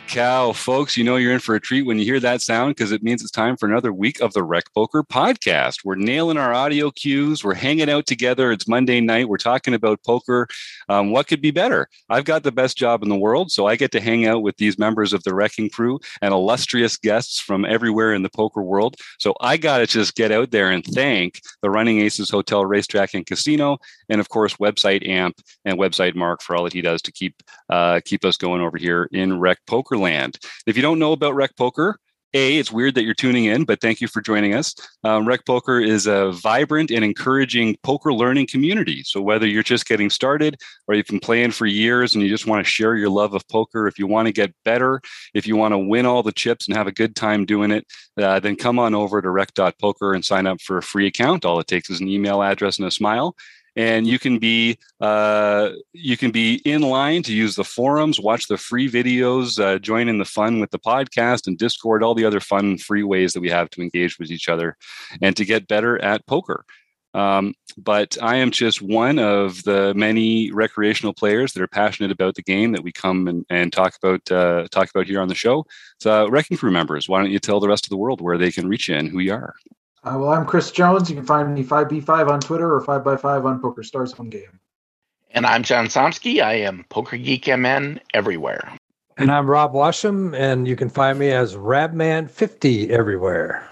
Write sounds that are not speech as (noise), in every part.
Cow, folks. You know you're in for a treat when you hear that sound because it means it's time for another week of the Rec Poker podcast. We're nailing our audio cues. We're hanging out together. It's Monday night. We're talking about poker. Um, what could be better? I've got the best job in the world, so I get to hang out with these members of the Wrecking Crew and illustrious guests from everywhere in the poker world. So I got to just get out there and thank the Running Aces Hotel, Racetrack, and Casino, and of course, website AMP and website Mark for all that he does to keep uh, keep us going over here in Rec Poker Land. If you don't know about Rec Poker, a, it's weird that you're tuning in, but thank you for joining us. Um, Rec Poker is a vibrant and encouraging poker learning community. So, whether you're just getting started or you've been playing for years and you just want to share your love of poker, if you want to get better, if you want to win all the chips and have a good time doing it, uh, then come on over to rec.poker and sign up for a free account. All it takes is an email address and a smile and you can be uh, you can be in line to use the forums, watch the free videos, uh, join in the fun with the podcast and Discord, all the other fun free ways that we have to engage with each other and to get better at poker. Um, but I am just one of the many recreational players that are passionate about the game that we come and, and talk about uh, talk about here on the show. So, Wrecking Crew members, why don't you tell the rest of the world where they can reach you and who you are? Uh, well, I'm Chris Jones. You can find me 5b5 on Twitter or 5x5 on Poker Stars Home Game. And I'm John Somsky. I am Poker Geek MN everywhere. And I'm Rob Washam, and you can find me as Rabman50 everywhere.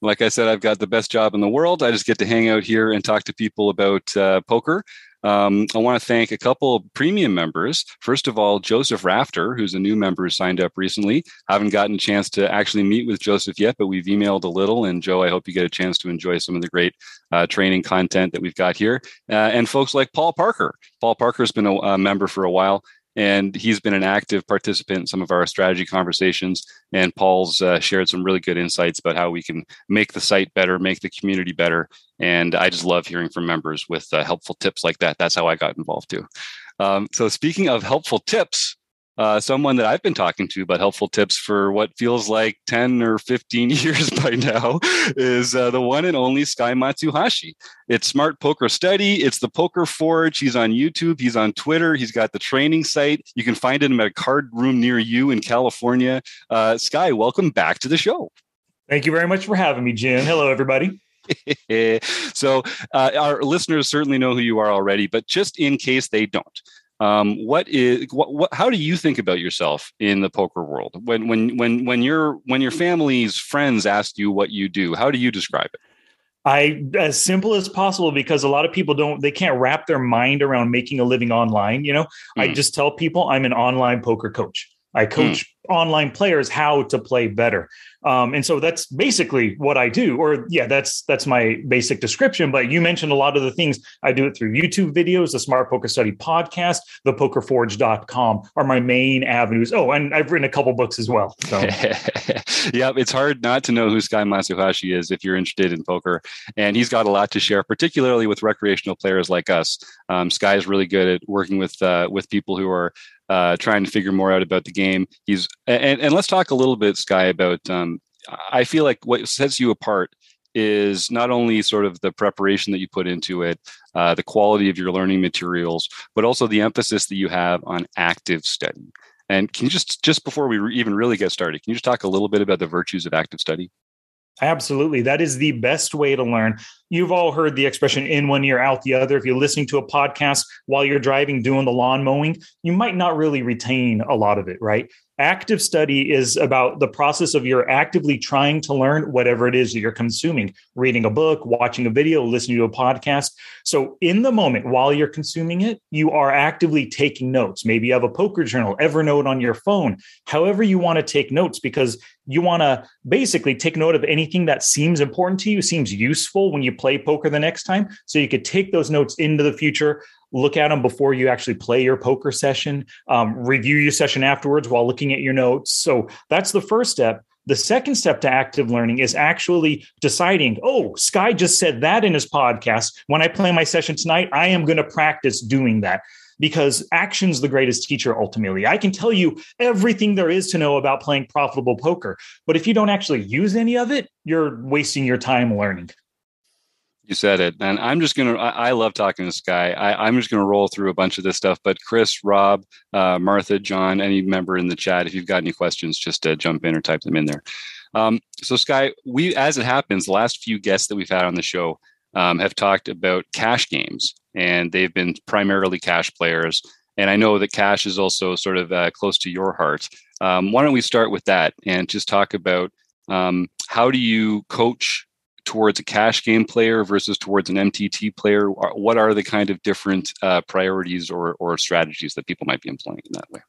Like I said, I've got the best job in the world. I just get to hang out here and talk to people about uh, poker. Um, I want to thank a couple of premium members. First of all, Joseph Rafter, who's a new member who signed up recently. Haven't gotten a chance to actually meet with Joseph yet, but we've emailed a little. And Joe, I hope you get a chance to enjoy some of the great uh, training content that we've got here. Uh, and folks like Paul Parker. Paul Parker has been a, a member for a while and he's been an active participant in some of our strategy conversations. And Paul's uh, shared some really good insights about how we can make the site better, make the community better. And I just love hearing from members with uh, helpful tips like that. That's how I got involved too. Um, so, speaking of helpful tips, uh, someone that I've been talking to about helpful tips for what feels like 10 or 15 (laughs) years by now is uh, the one and only Sky Matsuhashi. It's Smart Poker Study, it's the Poker Forge. He's on YouTube, he's on Twitter, he's got the training site. You can find him at a card room near you in California. Uh, Sky, welcome back to the show. Thank you very much for having me, Jim. Hello, everybody. (laughs) (laughs) so, uh, our listeners certainly know who you are already, but just in case they don't, um, what is what, what how do you think about yourself in the poker world when when when when your when your family's friends ask you what you do how do you describe it I as simple as possible because a lot of people don't they can't wrap their mind around making a living online. You know, mm. I hmm. just tell people I'm an online poker coach. I hmm. coach mm. online players how to play better. Um, and so that's basically what I do. Or yeah, that's that's my basic description. But you mentioned a lot of the things I do it through YouTube videos, the Smart Poker Study podcast, the pokerforge.com are my main avenues. Oh, and I've written a couple books as well. So. (laughs) yeah, it's hard not to know who Sky Matsuhashi is if you're interested in poker. And he's got a lot to share, particularly with recreational players like us. Um, Sky is really good at working with uh, with people who are uh, trying to figure more out about the game. He's and, and let's talk a little bit, Sky, about. Um, I feel like what sets you apart is not only sort of the preparation that you put into it, uh, the quality of your learning materials, but also the emphasis that you have on active study. And can you just just before we re- even really get started, can you just talk a little bit about the virtues of active study? Absolutely. That is the best way to learn. You've all heard the expression in one ear, out the other. If you're listening to a podcast while you're driving, doing the lawn mowing, you might not really retain a lot of it, right? Active study is about the process of you're actively trying to learn whatever it is that you're consuming, reading a book, watching a video, listening to a podcast. So, in the moment while you're consuming it, you are actively taking notes. Maybe you have a poker journal, Evernote on your phone, however you want to take notes, because you want to basically take note of anything that seems important to you, seems useful when you play poker the next time. So, you could take those notes into the future look at them before you actually play your poker session, um, review your session afterwards while looking at your notes. So that's the first step. The second step to active learning is actually deciding, oh, Sky just said that in his podcast. When I play my session tonight, I am going to practice doing that because action's the greatest teacher ultimately. I can tell you everything there is to know about playing profitable poker, but if you don't actually use any of it, you're wasting your time learning. You said it, and I'm just gonna. I, I love talking to guy. I, am just gonna roll through a bunch of this stuff. But Chris, Rob, uh, Martha, John, any member in the chat, if you've got any questions, just uh, jump in or type them in there. Um, so, Sky, we as it happens, the last few guests that we've had on the show um, have talked about cash games, and they've been primarily cash players. And I know that cash is also sort of uh, close to your heart. Um, why don't we start with that and just talk about um, how do you coach towards a cash game player versus towards an MTT player? What are the kind of different uh, priorities or, or strategies that people might be employing in that way?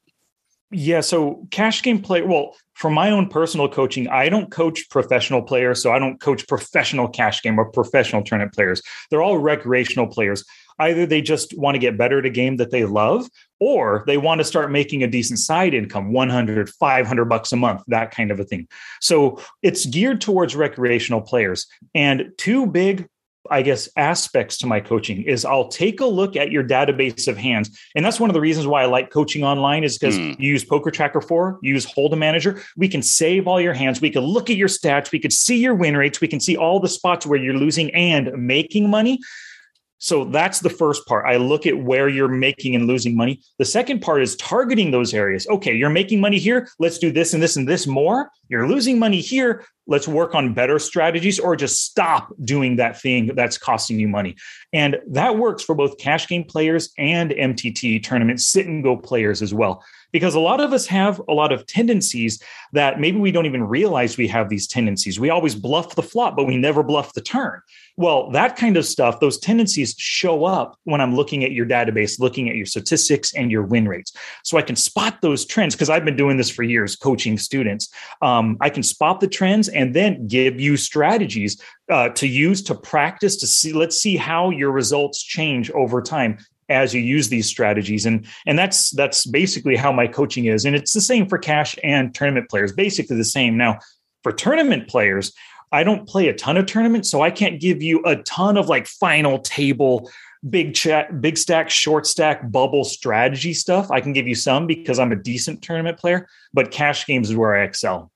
Yeah, so cash game play. Well, for my own personal coaching, I don't coach professional players, so I don't coach professional cash game or professional tournament players. They're all recreational players. Either they just want to get better at a game that they love, or they want to start making a decent side income 100 500 bucks a month that kind of a thing so it's geared towards recreational players and two big I guess, aspects to my coaching is I'll take a look at your database of hands. And that's one of the reasons why I like coaching online is because mm. you use Poker Tracker 4, you use Hold'em Manager. We can save all your hands. We can look at your stats. We can see your win rates. We can see all the spots where you're losing and making money. So that's the first part. I look at where you're making and losing money. The second part is targeting those areas. Okay, you're making money here. Let's do this and this and this more. You're losing money here. Let's work on better strategies or just stop doing that thing that's costing you money. And that works for both cash game players and MTT tournament sit and go players as well because a lot of us have a lot of tendencies that maybe we don't even realize we have these tendencies. We always bluff the flop, but we never bluff the turn. Well, that kind of stuff, those tendencies show up when I'm looking at your database, looking at your statistics and your win rates. So I can spot those trends because I've been doing this for years, coaching students. Um, I can spot the trends and then give you strategies uh, to use to practice to see, let's see how your results change over time as you use these strategies and and that's that's basically how my coaching is and it's the same for cash and tournament players basically the same now for tournament players i don't play a ton of tournaments so i can't give you a ton of like final table big chat big stack short stack bubble strategy stuff. I can give you some because i'm a decent tournament player but cash games is where i excel.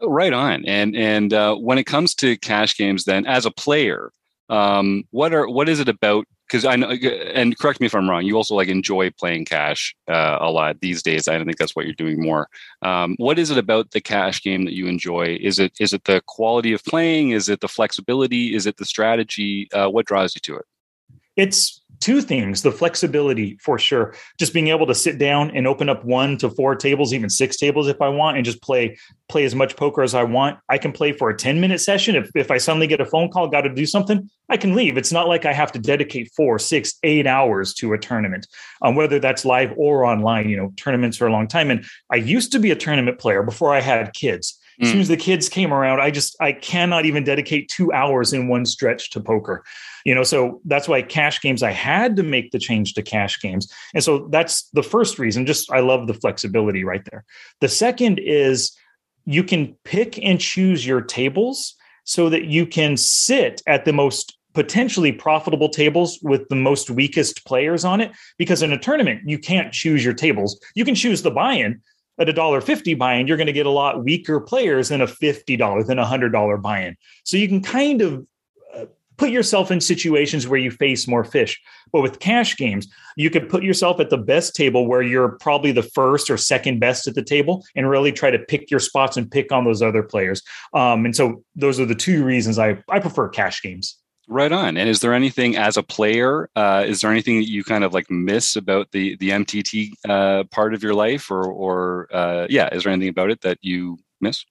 Right on. And and uh, when it comes to cash games then as a player um, what are what is it about because I know, and correct me if I'm wrong. You also like enjoy playing cash uh, a lot these days. I don't think that's what you're doing more. Um, what is it about the cash game that you enjoy? Is it is it the quality of playing? Is it the flexibility? Is it the strategy? Uh, what draws you to it? It's two things the flexibility for sure. Just being able to sit down and open up one to four tables even six tables if i want and just play play as much poker as i want. I can play for a 10 minute session. If, if i suddenly get a phone call got to do something i can leave. It's not like i have to dedicate four six eight hours to a tournament um, whether that's live or online you know tournaments are a long time. And i used to be a tournament player before i had kids. As soon as the kids came around i just i cannot even dedicate two hours in one stretch to poker you know so that's why cash games i had to make the change to cash games. And so that's the first reason just i love the flexibility right there. The second is you can pick and choose your tables so that you can sit at the most potentially profitable tables with the most weakest players on it because in a tournament you can't choose your tables. You can choose the buy-in. At a dollar fifty buy-in you're going to get a lot weaker players than a $50 than a $100 buy-in. So you can kind of put yourself in situations where you face more fish. But with cash games, you could put yourself at the best table where you're probably the first or second best at the table and really try to pick your spots and pick on those other players. Um, and so those are the two reasons I, I prefer cash games. Right on. And is there anything as a player? Uh, is there anything that you kind of like miss about the the MTT uh, part of your life, or or uh, yeah, is there anything about it that you miss?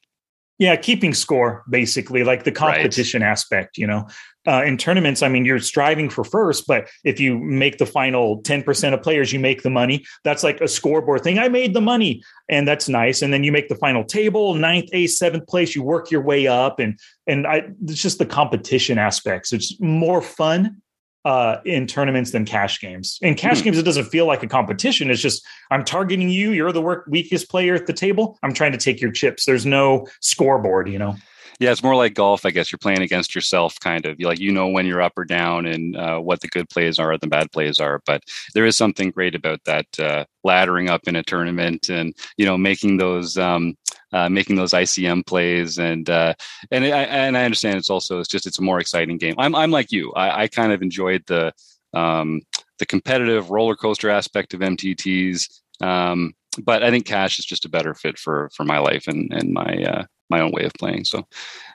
Yeah, keeping score basically, like the competition right. aspect. You know, uh, in tournaments, I mean, you're striving for first, but if you make the final 10% of players, you make the money. That's like a scoreboard thing. I made the money, and that's nice. And then you make the final table, ninth, eighth, seventh place. You work your way up, and and I, it's just the competition aspects. It's more fun uh, in tournaments than cash games. In cash mm-hmm. games, it doesn't feel like a competition. It's just I'm targeting you. You're the work weakest player at the table. I'm trying to take your chips. There's no scoreboard, you know. Yeah, it's more like golf. I guess you're playing against yourself, kind of. You like you know when you're up or down and uh, what the good plays are, the bad plays are. But there is something great about that uh, laddering up in a tournament and you know making those um, uh, making those ICM plays, and uh, and I, and I understand it's also it's just it's a more exciting game. I'm I'm like you. I, I kind of enjoyed the um, the competitive roller coaster aspect of MTTs. Um, but I think cash is just a better fit for for my life and and my uh, my own way of playing. So,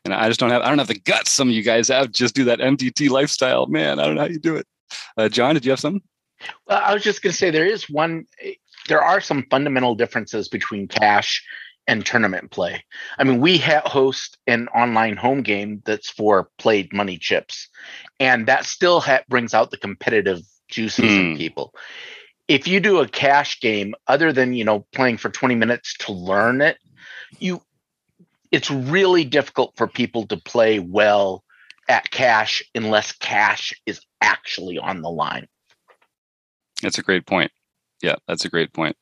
and I just don't have I don't have the guts some of you guys have. Just do that MTT lifestyle, man. I don't know how you do it. Uh, John, did you have some? Well, I was just going to say there is one. There are some fundamental differences between cash and tournament play. I mean, we ha- host an online home game that's for played money chips, and that still ha- brings out the competitive juices in Hmm. people. If you do a cash game, other than you know playing for twenty minutes to learn it, you it's really difficult for people to play well at cash unless cash is actually on the line. That's a great point. Yeah, that's a great point.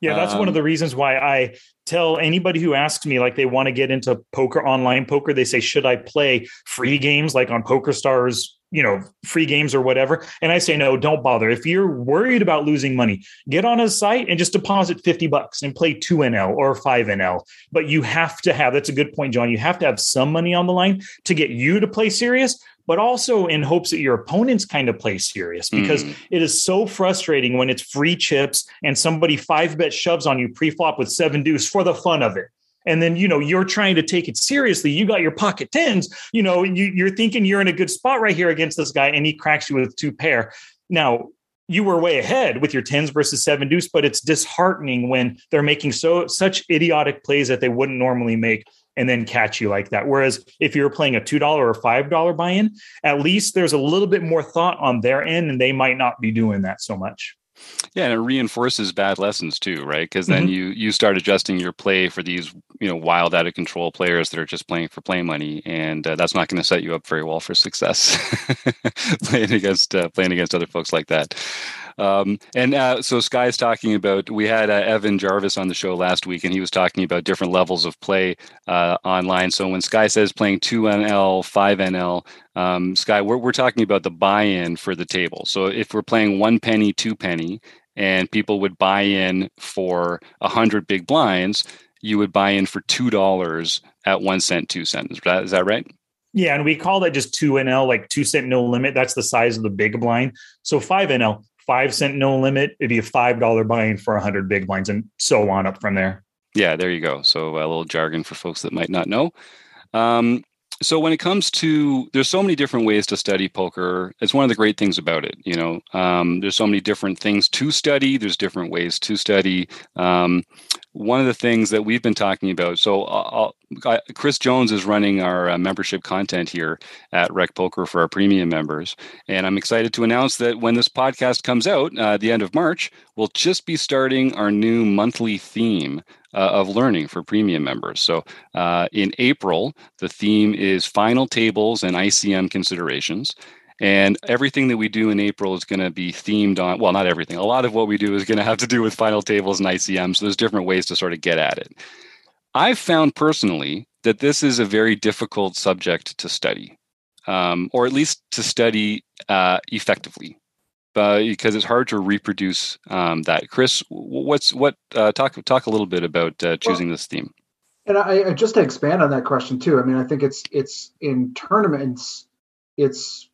Yeah, that's one Um, of the reasons why I tell anybody who asks me like they want to get into poker, online poker, they say, should I play free games like on Poker Stars, you know, free games or whatever? And I say, no, don't bother. If you're worried about losing money, get on a site and just deposit 50 bucks and play 2NL or 5NL. But you have to have, that's a good point, John. You have to have some money on the line to get you to play serious, but also in hopes that your opponents kind of play serious because Hmm. it is so frustrating when it's free chips and somebody five bet shoves on you pre-flop with seven deuce for the fun of it. And then, you know, you're trying to take it seriously. You got your pocket tens, you know, you, you're thinking you're in a good spot right here against this guy, and he cracks you with two pair. Now, you were way ahead with your tens versus seven deuce, but it's disheartening when they're making so such idiotic plays that they wouldn't normally make and then catch you like that. Whereas if you're playing a $2 or $5 buy in, at least there's a little bit more thought on their end and they might not be doing that so much. Yeah, and it reinforces bad lessons too, right? Because then Mhm. you you start adjusting your play for these you know wild, out of control players that are just playing for play money, and uh, that's not going to set you up very well for success (laughs) playing against uh, playing against other folks like that. Um, and uh, so Sky's talking about. We had uh, Evan Jarvis on the show last week, and he was talking about different levels of play uh, online. So when Sky says playing two NL, five NL, um, Sky, we're we're talking about the buy-in for the table. So if we're playing one penny, two penny, and people would buy in for a hundred big blinds, you would buy in for two dollars at one cent, two cents. Is that, right? Yeah, and we call that just 2NL, like two cent no limit. That's the size of the big blind. So 5NL, five cent no limit, it'd be a $5 buy-in for a 100 big blinds and so on up from there. Yeah, there you go. So a little jargon for folks that might not know. Um, so when it comes to there's so many different ways to study poker it's one of the great things about it you know um, there's so many different things to study there's different ways to study um, one of the things that we've been talking about so I'll, I, chris jones is running our uh, membership content here at rec poker for our premium members and i'm excited to announce that when this podcast comes out uh, the end of march we'll just be starting our new monthly theme uh, of learning for premium members. So uh, in April, the theme is final tables and ICM considerations. And everything that we do in April is going to be themed on, well, not everything. A lot of what we do is going to have to do with final tables and ICM. So there's different ways to sort of get at it. I've found personally that this is a very difficult subject to study, um, or at least to study uh, effectively uh, because it's hard to reproduce um, that. Chris, what's what? Uh, talk talk a little bit about uh, choosing well, this theme. And I, I, just to expand on that question too. I mean, I think it's it's in tournaments, it's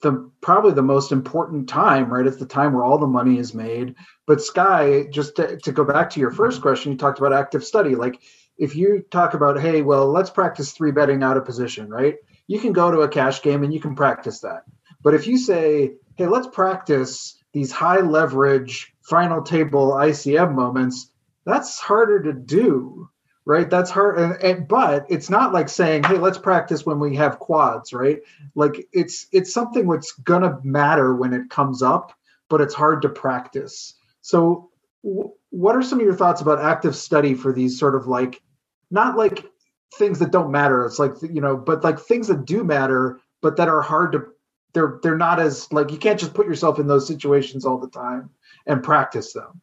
the probably the most important time, right? It's the time where all the money is made. But Sky, just to, to go back to your first mm-hmm. question, you talked about active study. Like if you talk about, hey, well, let's practice three betting out of position, right? You can go to a cash game and you can practice that. But if you say, hey, let's practice these high leverage final table ICM moments, that's harder to do, right? That's hard. And, and, but it's not like saying, hey, let's practice when we have quads, right? Like it's it's something that's gonna matter when it comes up, but it's hard to practice. So, w- what are some of your thoughts about active study for these sort of like, not like things that don't matter? It's like you know, but like things that do matter, but that are hard to they're they're not as like you can't just put yourself in those situations all the time and practice them.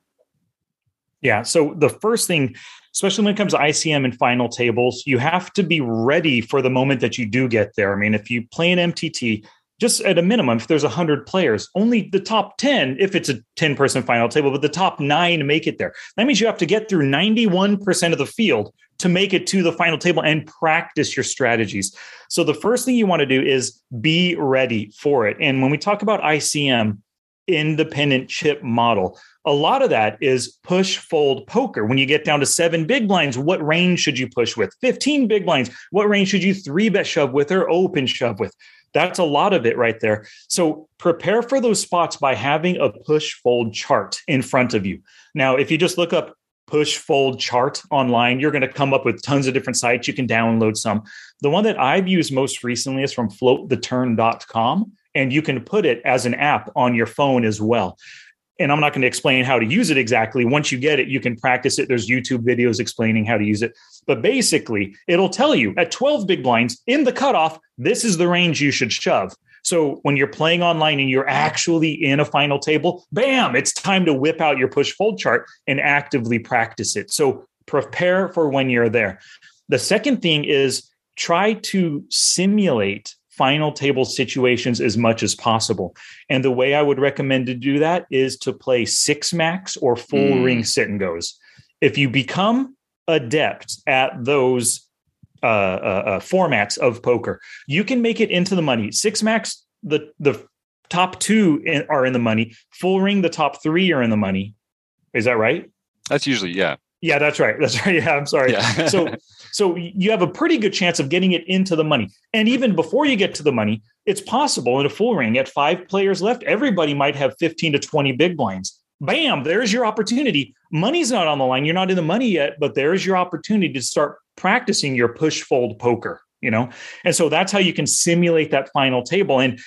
Yeah. So the first thing, especially when it comes to ICM and final tables, you have to be ready for the moment that you do get there. I mean, if you play an MTT, just at a minimum, if there's 100 players, only the top 10, if it's a 10 person final table, but the top nine make it there. That means you have to get through 91% of the field to make it to the final table and practice your strategies. So the first thing you want to do is be ready for it. And when we talk about ICM, independent chip model, a lot of that is push fold poker. When you get down to seven big blinds, what range should you push with? 15 big blinds, what range should you three bet shove with or open shove with? That's a lot of it right there. So prepare for those spots by having a push fold chart in front of you. Now, if you just look up push fold chart online, you're going to come up with tons of different sites. You can download some. The one that I've used most recently is from floattheturn.com, and you can put it as an app on your phone as well and I'm not going to explain how to use it exactly. Once you get it, you can practice it. There's YouTube videos explaining how to use it. But basically, it'll tell you at 12 big blinds in the cutoff, this is the range you should shove. So when you're playing online and you're actually in a final table, bam, it's time to whip out your push fold chart and actively practice it. So prepare for when you're there. The second thing is try to simulate final table situations as much as possible. And the way I would recommend to do that is to play six max or full mm. ring sit and goes. If you become adept at those uh, uh, uh, formats of poker, you can make it into the money. Six max, the the top two in, are in the money. Full ring, the top three are in the money. Is that right? That's usually yeah. Yeah, that's right. That's (laughs) right. Yeah, I'm sorry. Yeah. so so you have a pretty good chance of getting it into the money. And even before you get to the money, it's possible in a full ring at five players left, everybody might have 15 to 20 big blinds. Bam, there's your opportunity. Money's not on the line. You're not in the money yet, but there's your opportunity to start practicing your push fold poker, you know? And so that's how you can simulate that final table. And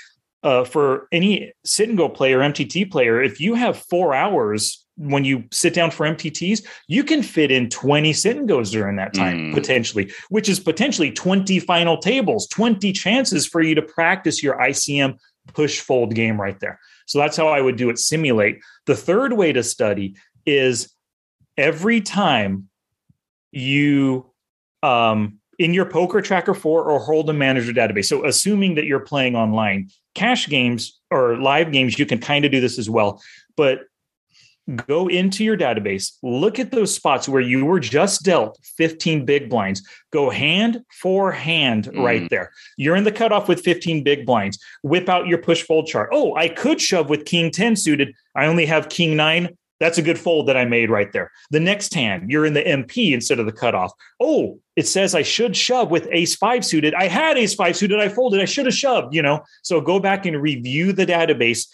uh, for any sit and go player, MTT player, if you have four hours when you sit down for MTTs, you can fit in 20 sit and goes during that time, mm. potentially, which is potentially 20 final tables, 20 chances for you to practice your ICM push fold game right there. So that's how I would do it, simulate. The third way to study is every time you um in your poker tracker 4 or Hold'em Manager database so assuming that you're playing online cash games or live games you can kind of do this as well but go into your database, look at those spots where you were just dealt 15 big blinds, go hand for hand mm. right there. You're in the cutoff with 15 big blinds. Whip out your push fold chart. Oh, I could shove with king 10 suited. I only have king 9. That's a good fold that I made right there. The next hand, you're in the MP instead of the cutoff. Oh, it says I should shove with ace five suited. I had ace five suited. I folded. I should have shoved, you know? So go back and review the database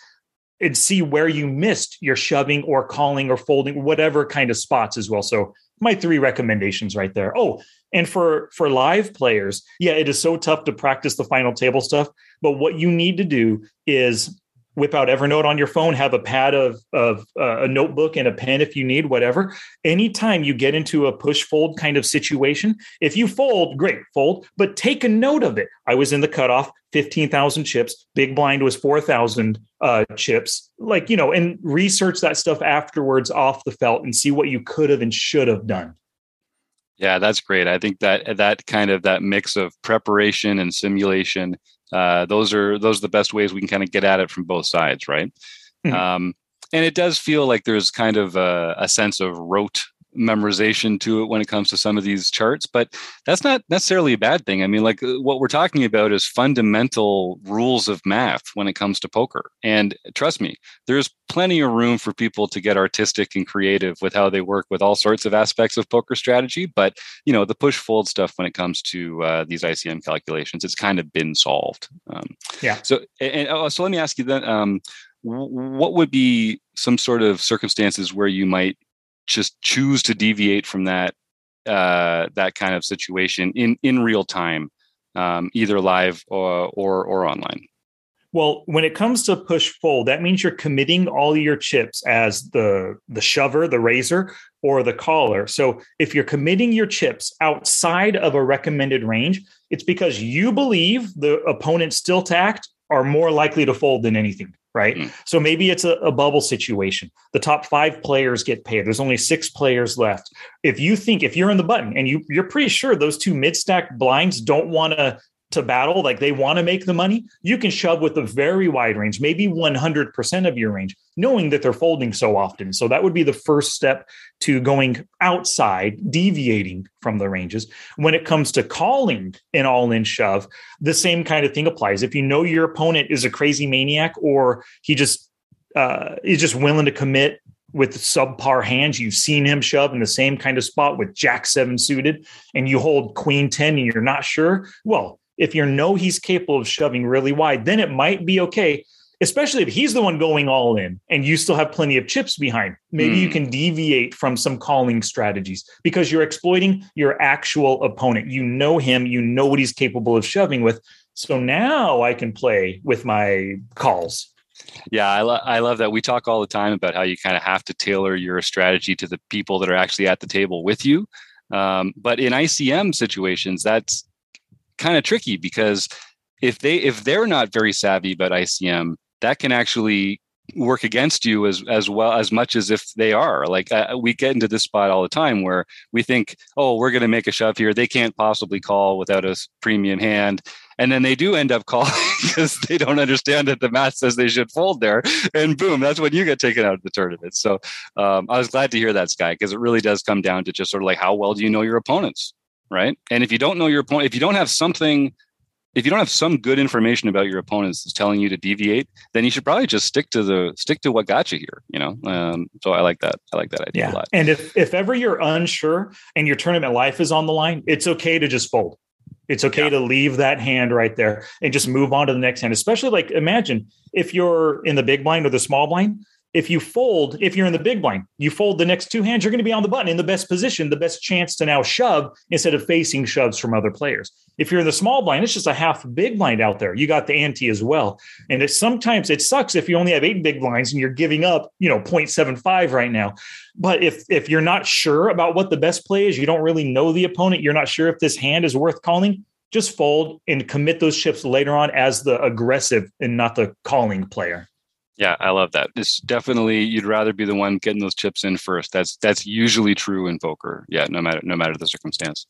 and see where you missed your shoving or calling or folding, whatever kind of spots as well. So my three recommendations right there. Oh, and for for live players, yeah, it is so tough to practice the final table stuff. But what you need to do is whip out Evernote on your phone, have a pad of, of uh, a notebook and a pen if you need, whatever. Anytime you get into a push fold kind of situation, if you fold, great, fold, but take a note of it. I was in the cutoff, 15,000 chips, big blind was 4,000 uh, chips, like, you know, and research that stuff afterwards off the felt and see what you could have and should have done. Yeah, that's great. I think that that kind of that mix of preparation and simulation uh, those are those are the best ways we can kind of get at it from both sides, right? Mm-hmm. Um, and it does feel like there's kind of a, a, sense of rote memorization to it when it comes to some of these charts but that's not necessarily a bad thing. I mean like uh, what we're talking about is fundamental rules of math when it comes to poker. And trust me there's plenty of room for people to get artistic and creative with how they work with all sorts of aspects of poker strategy but you know the push fold stuff when it comes to uh, these icm calculations it's kind of been solved. Um, yeah. so and, oh, so let me ask you then um, what would be some sort of circumstances where you might just choose to deviate from that uh, that kind of situation in in real time, um, either live or, or or online. Well, when it comes to push fold, that means you're committing all your chips as the the shover, the raiser, or the caller. So if you're committing your chips outside of a recommended range, it's because you believe the opponent's still tacked are more likely to fold than anything right? Mm. So maybe it's a, a, bubble situation. The top five players get paid. There's only six players left. If you think if you're in the button and you you're pretty sure those two mid stack blinds don't want to to battle, like they want to make the money, you can shove with a very wide range, maybe 100% of your range, knowing that they're folding so often. So that would be the first step to going outside, deviating from the ranges. When it comes to calling an all in shove, the same kind of thing applies. If you know your opponent is a crazy maniac or he just uh, is just willing to commit with subpar hands. You've seen him shove in the same kind of spot with Jack seven suited, and you hold Queen 10 and you're not sure. Well, if you know he's capable of shoving really wide, then it might be okay, especially if he's the one going all in and you still have plenty of chips behind. Maybe mm. you hmm. can deviate from some calling strategies because you're exploiting your actual opponent. You know him, you know what he's capable of shoving with. So now I can play with my calls. Yeah, I, lo- I love that. We talk all the time about how you kind of have to tailor your strategy to the people that are actually at the table with you. Um, but in ICM situations, that's kind of tricky because if they if they're not very savvy about ICM, that can actually work against you as as well as much as if they are. Like uh, we get into this spot all the time where we think oh we're going to make a shove here. They can't possibly call without a premium hand. And then they do end up (laughs) calling because they don't understand that the math says they should fold there and boom that's when you get taken out of the tournament. So um, i was glad to hear that sky because it really does come down to just sort of like how well do you know your opponents right? And if you don't know your opponent, if you don't have something, if you don't have some good information about your opponents that's telling you to deviate, then you should probably just stick to the stick to what got you here. You know, um, so I like that. I like that idea yeah. a lot. And if if ever you're unsure and your tournament life is on the line, it's okay to just fold. It's okay yeah. to leave that hand right there and just move on to the next hand. Especially like imagine if you're in the big blind or the small blind, if you fold, if you're in the big blind, you fold the next two hands, you're going to be on the button in the best position, the best chance to now shove instead of facing shoves from other players. If you're in the small blind, it's just a half big blind out there. You got the ante as well. And it sometimes it sucks if you only have eight big blinds and you're giving up, you know, 0.75 right now. But if if you're not sure about what the best play is, you don't really know the opponent, you're not sure if this hand is worth calling, just fold and commit those chips later on as the aggressive and not the calling player. Yeah, I love that. It's definitely you'd rather be the one getting those chips in first. That's that's usually true in poker. Yeah, no matter no matter the circumstance.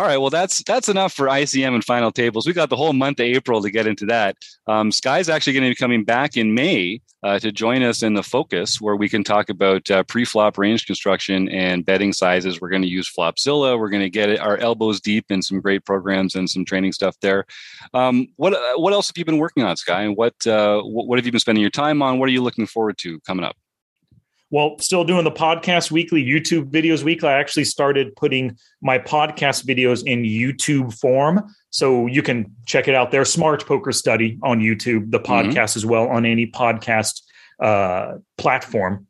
All right, well that's that's enough for ICM and final tables. We got the whole month of April to get into that. Um, Sky's actually going to be coming back in May uh, to join us in the focus, where we can talk about uh, pre-flop range construction and betting sizes. We're going to use Flopzilla. We're going to get our elbows deep in some great programs and some training stuff there. Um, what what else have you been working on, Sky? And what uh, what have you been spending your time on? What are you looking forward to coming up? Well, still doing the podcast weekly, YouTube videos weekly. I actually started putting my podcast videos in YouTube form. So you can check it out there. Smart Poker Study on YouTube, the mm-hmm. podcast mm-hmm. as well on any podcast uh, platform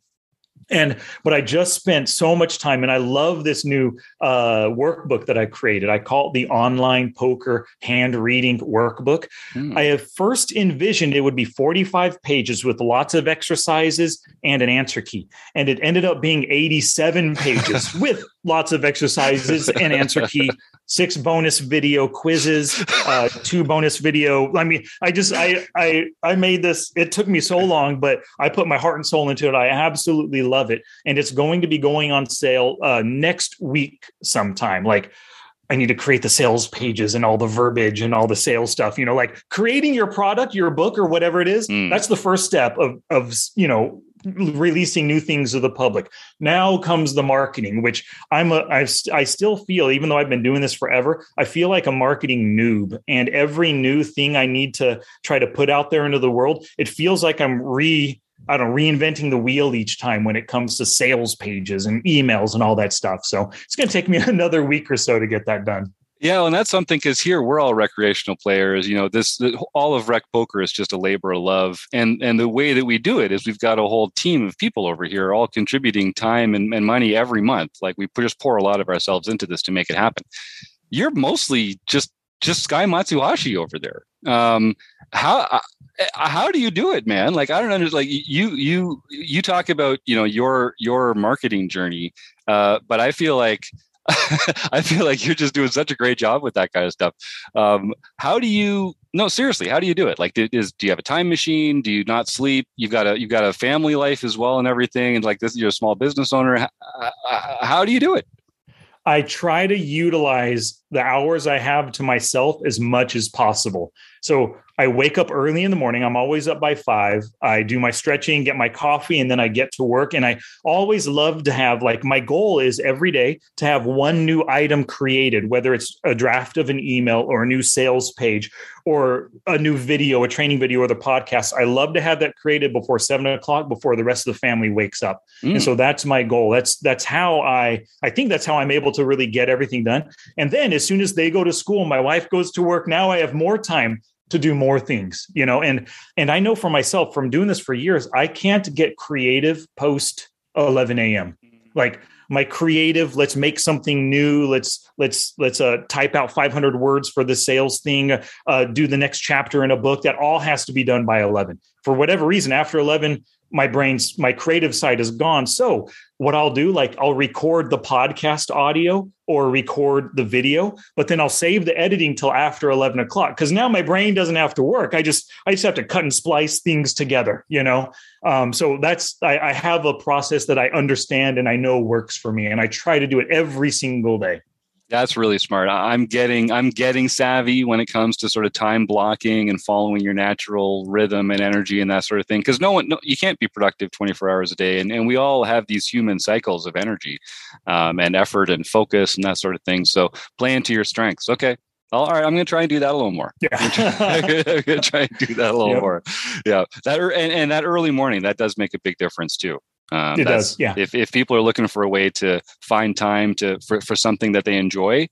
and but i just spent so much time and i love this new uh, workbook that i created. I call it the online poker hand reading workbook. Mm. i have first envisioned it would be 45 pages with lots of exercises and an answer key. And it ended up being 87 pages (laughs) with lots of exercises (laughs) and answer key six bonus video quizzes, uh, two bonus video. I mean, I just I I I made this. It took me so long, but I put my heart and soul into it. I absolutely love it, and it's going to be going on sale uh, next week sometime. Like. I need to create the sales pages and all the verbiage and all the sales stuff. You know, like creating your product, your book, or whatever it is. Mm. That's the first step of of you know releasing new things to the public. Now comes the marketing, which I'm a I, I still feel even though I've been doing this forever, I feel like a marketing noob and every new thing I need to try to put out there into the world, it feels like I'm re I don't know, reinventing the wheel each time when it comes to sales pages and emails and all that stuff. So it's going to take me (laughs) another week or so to get that done. Yeah, and that's something because here we're all recreational players. You know, this the, all of rec poker is just a labor of love, and and the way that we do it is we've got a whole team of people over here, all contributing time and, and money every month. Like we just pour a lot of ourselves into this to make it happen. You're mostly just just Sky Matsuhashi over there. Um, how uh, how do you do it, man? Like I don't understand. Like you you you talk about you know your your marketing journey, uh, but I feel like (laughs) I feel like you're just doing such a great job with that kind of stuff. Um, how do you? No, seriously, how do you do it? Like, is do you have a time machine? Do you not sleep? You've got a you've got a family life as well and everything, and like this, you're a small business owner. How, how do you do it? I try to utilize the hours I have to myself as much as possible. So I wake up early in the morning. I'm always up by five. I do my stretching, get my coffee, and then I get to work. And I always love to have like my goal is every day to have one new item created, whether it's a draft of an email or a new sales page or a new video, a training video, or the podcast. I love to have that created before seven o'clock, before the rest of the family wakes up. Mm. And so that's my goal. That's that's how I I think that's how I'm able to really get everything done. And then as soon as they go to school, my wife goes to work. Now I have more time to do more things you know and and i know for myself from doing this for years i can't get creative post 11 a.m like my creative let's make something new let's let's let's uh, type out 500 words for the sales thing uh, do the next chapter in a book. That all has to be done by 11 for whatever reason after 11 my brain's my creative side is gone. So what i'll do like i'll record the podcast audio or record the video but then i'll save the editing till after 11 o'clock because now my brain doesn't have to work. I just i just have to cut and splice things together you know? Um, so that's I, I have a process that i understand and i know works for me and i try to do it every single day that's really smart. I'm getting I'm getting savvy when it comes to sort of time blocking and following your natural rhythm and energy and that sort of thing. Because no one, no, you can't be productive 24 hours a day, and and we all have these human cycles of energy, um, and effort and focus and that sort of thing. So play into your strengths. Okay, all right, I'm going to try and do that a little more. Yeah, I'm going to (laughs) try and do that a little yep. more. Yeah, that and, and that early morning that does make a big difference too. Um, it does. Yeah. If, if people are looking for a way to find time to for, for something that they enjoy,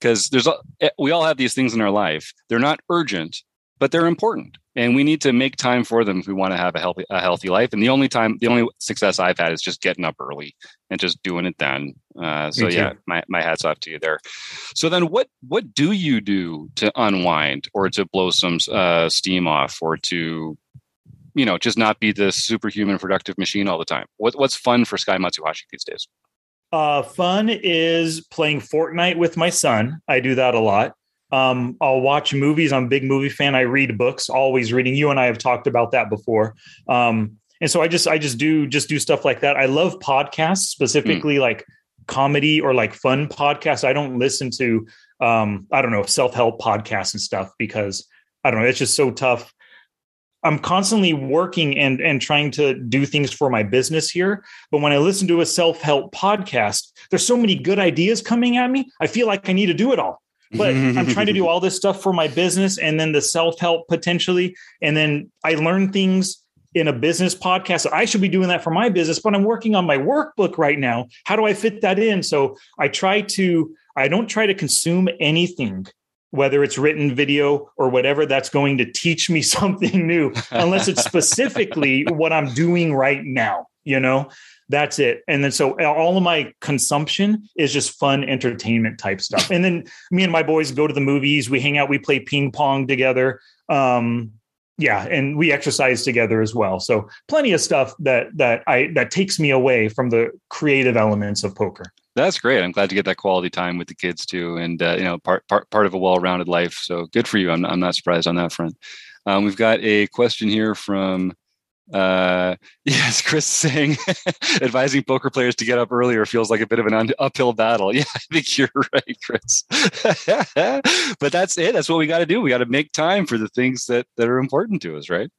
because there's eh, we all have these things in our life. They're not urgent, but they're important, and we need to make time for them if we want to have a healthy a healthy life. And the only time, the only success I've had is just getting up early and just doing it then. Uh, so yeah, my, my hats off to you there. So then, what what do you do to unwind or to blow some uh, steam off or to you know, just not be this superhuman productive machine all the time? What, what's fun for Sky Matsuhashi these days? Uh, fun is playing Fortnite with my son. I do that a lot. Um, I'll watch movies. I'm a big movie fan. I read books, always reading. You and I have talked about that before. Um, and so I just I just do just do stuff like that. I love podcasts, specifically mm. like comedy or like fun podcasts. I don't listen to um, I don't know self help podcasts and stuff because I don't know. It's just so tough I'm constantly working and and trying to do things for my business here. But when I listen to a self-help podcast, there's so many good ideas coming at me. I feel like I need to do it all. But I'm trying to do all this stuff for my business and then the self-help potentially. And then I learn things in a business podcast. I should be doing that for my business, but I'm working on my workbook right now. How do I fit that in? So I try to, I don't try to consume anything whether it's written video or whatever that's going to teach me (laughs) something new unless it's specifically (laughs) what i'm doing right now you know? That's it. And then so all of my consumption is just fun entertainment type stuff. And then me and my boys go to the movies we hang out we play ping pong together um yeah and we exercise together as well. So plenty of stuff that that i that takes me away from the creative elements of poker that's great. I'm glad to get that quality time with the kids too, and uh, you know, part part part of a well-rounded life. So good for you. I'm I'm not surprised on that front. Um, we've got a question here from uh (laughs) yes chris saying (laughs) advising poker players to get up earlier feels like a bit of an un- uphill battle (laughs) yeah i think you're right chris but that's it that's what we got to do we got to make time for the things that that are important to us right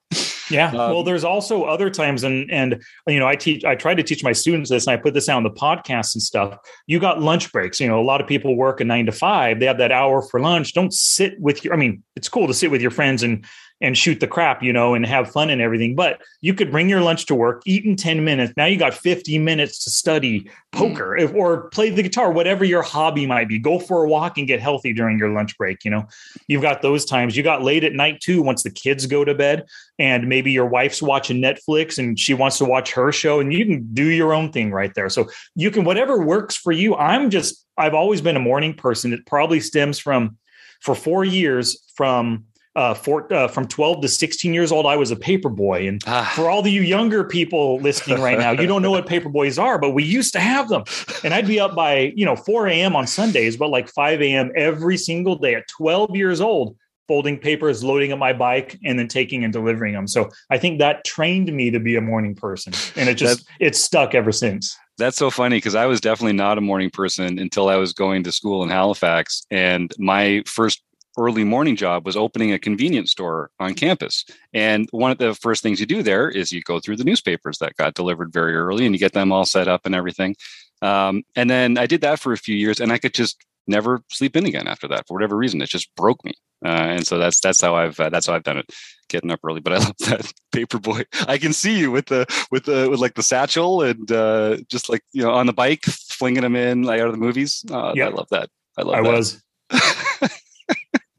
yeah. Um, well, there's also other times, and and you know, I teach, I try to teach my students this, and I put this out on the podcast and stuff. You got lunch breaks. You know, a lot of people work a nine to five. They have that hour for lunch. Don't sit with your. I mean, it's cool to sit with your friends and and shoot the crap, you know, and have fun and everything. But you could bring your lunch to work, eat in 10 minutes. Now you got 50 minutes to study poker mm. or play the guitar, whatever your hobby might be. Go for a walk and get healthy during your lunch break. You know, you've got those times. You got late at night too, once the kids go to bed, and maybe your wife's watching Netflix and she wants to watch her show, and you can do your own thing right there. So you can, whatever works for you. I'm just, I've always been a morning person. It probably stems from, for four years, from uh, for, uh, from 12 to 16 years old, I was a paper boy. And ah. for all the you younger people listening right now, you don't know what (laughs) paper boys are, but we used to have them. And I'd be up by, you know, 4 a.m. on Sundays, but like 5 a.m. every single day at 12 years old, folding papers, loading up my bike, and then taking and delivering them. So I think that trained me to be a morning person. And it just, it's stuck ever since. That's so funny because I was definitely not a morning person until I was going to school in Halifax. And my first early morning job was opening a convenience store on campus. And one of the first things you do there is you go through the newspapers that got delivered very early and you get them all set up and everything. Um, and then I did that for a few years and I could just never sleep in again after that for whatever reason. It just broke me. Uh, and so that's that's how I've uh, that's how I've done it, getting up early. But I (laughs) love that paper boy. I can see you with the with the with like the satchel and uh, just like you know on the bike, flinging them in like out of the movies. Uh, yeah, I love that. I love. That. I that. was. (laughs)